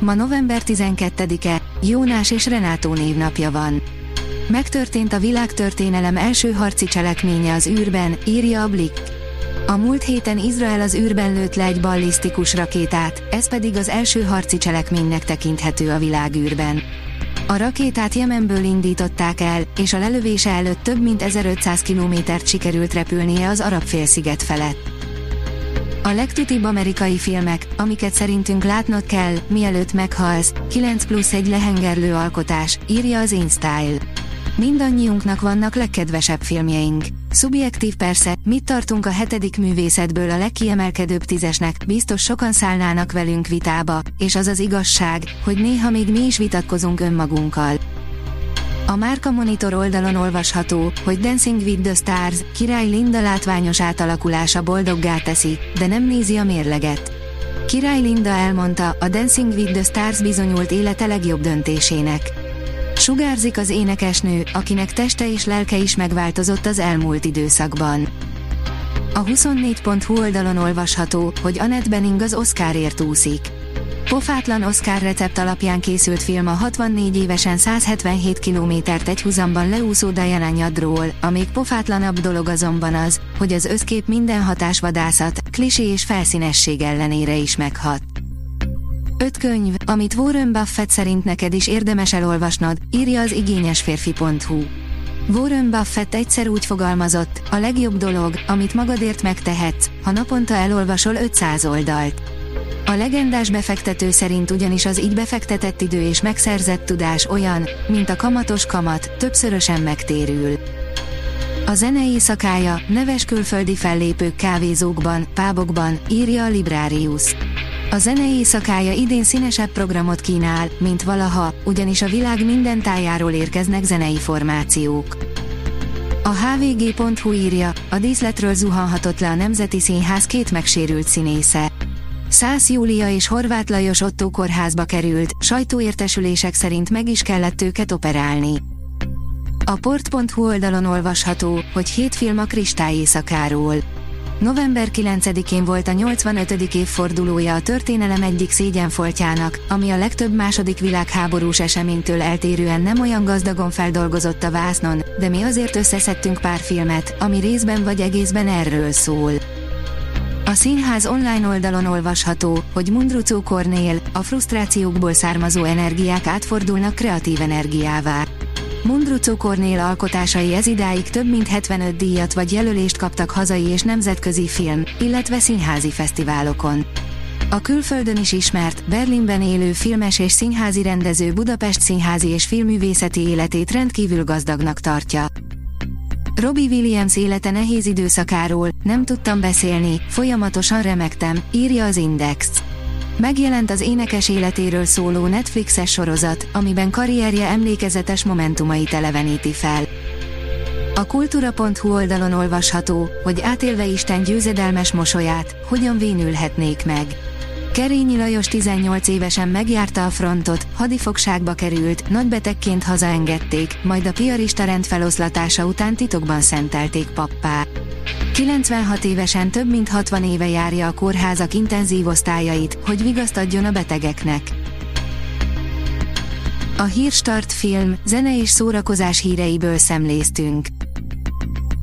Ma november 12-e, Jónás és Renátó névnapja van. Megtörtént a világtörténelem első harci cselekménye az űrben, írja a Blick. A múlt héten Izrael az űrben lőtt le egy ballisztikus rakétát, ez pedig az első harci cselekménynek tekinthető a világűrben. A rakétát Jemenből indították el, és a lelövése előtt több mint 1500 kilométert sikerült repülnie az arab félsziget felett. A legtutibb amerikai filmek, amiket szerintünk látnod kell, mielőtt meghalsz, 9 plusz egy lehengerlő alkotás, írja az InStyle. Mindannyiunknak vannak legkedvesebb filmjeink. Szubjektív persze, mit tartunk a hetedik művészetből a legkiemelkedőbb tízesnek, biztos sokan szállnának velünk vitába, és az az igazság, hogy néha még mi is vitatkozunk önmagunkkal. A Márka Monitor oldalon olvasható, hogy Dancing with the Stars, király Linda látványos átalakulása boldoggá teszi, de nem nézi a mérleget. Király Linda elmondta, a Dancing with the Stars bizonyult élete legjobb döntésének. Sugárzik az énekesnő, akinek teste és lelke is megváltozott az elmúlt időszakban. A 24.hu oldalon olvasható, hogy Annette Bening az Oscarért úszik. Pofátlan Oscar recept alapján készült film a 64 évesen 177 kilométert egy húzamban leúszó Diana nyadról, a még pofátlanabb dolog azonban az, hogy az összkép minden hatásvadászat, klisé és felszínesség ellenére is meghat. Öt könyv, amit Warren Buffett szerint neked is érdemes elolvasnod, írja az igényesférfi.hu. Warren Buffett egyszer úgy fogalmazott, a legjobb dolog, amit magadért megtehetsz, ha naponta elolvasol 500 oldalt. A legendás befektető szerint ugyanis az így befektetett idő és megszerzett tudás olyan, mint a kamatos kamat, többszörösen megtérül. A zene éjszakája, neves külföldi fellépők kávézókban, pábokban, írja a Librarius. A zene éjszakája idén színesebb programot kínál, mint valaha, ugyanis a világ minden tájáról érkeznek zenei formációk. A hvg.hu írja, a díszletről zuhanhatott le a Nemzeti Színház két megsérült színésze. Szász Júlia és Horváth Lajos Otto kórházba került, sajtóértesülések szerint meg is kellett őket operálni. A port.hu oldalon olvasható, hogy hét film a kristály éjszakáról. November 9-én volt a 85. évfordulója a történelem egyik szégyenfoltjának, ami a legtöbb második világháborús eseménytől eltérően nem olyan gazdagon feldolgozott a vásznon, de mi azért összeszedtünk pár filmet, ami részben vagy egészben erről szól. A színház online oldalon olvasható, hogy Mundrucó Kornél, a frusztrációkból származó energiák átfordulnak kreatív energiává. Mundrucó Kornél alkotásai ez idáig több mint 75 díjat vagy jelölést kaptak hazai és nemzetközi film, illetve színházi fesztiválokon. A külföldön is ismert, Berlinben élő filmes és színházi rendező Budapest színházi és filmművészeti életét rendkívül gazdagnak tartja. Robbie Williams élete nehéz időszakáról, nem tudtam beszélni, folyamatosan remektem, írja az Index. Megjelent az énekes életéről szóló Netflixes sorozat, amiben karrierje emlékezetes momentumait eleveníti fel. A kultúra.hu oldalon olvasható, hogy átélve Isten győzedelmes mosolyát, hogyan vénülhetnék meg. Kerényi Lajos 18 évesen megjárta a frontot, hadifogságba került, nagybetegként hazaengedték, majd a piarista rend feloszlatása után titokban szentelték pappá. 96 évesen több mint 60 éve járja a kórházak intenzív osztályait, hogy vigaszt adjon a betegeknek. A Hírstart film, zene és szórakozás híreiből szemléztünk.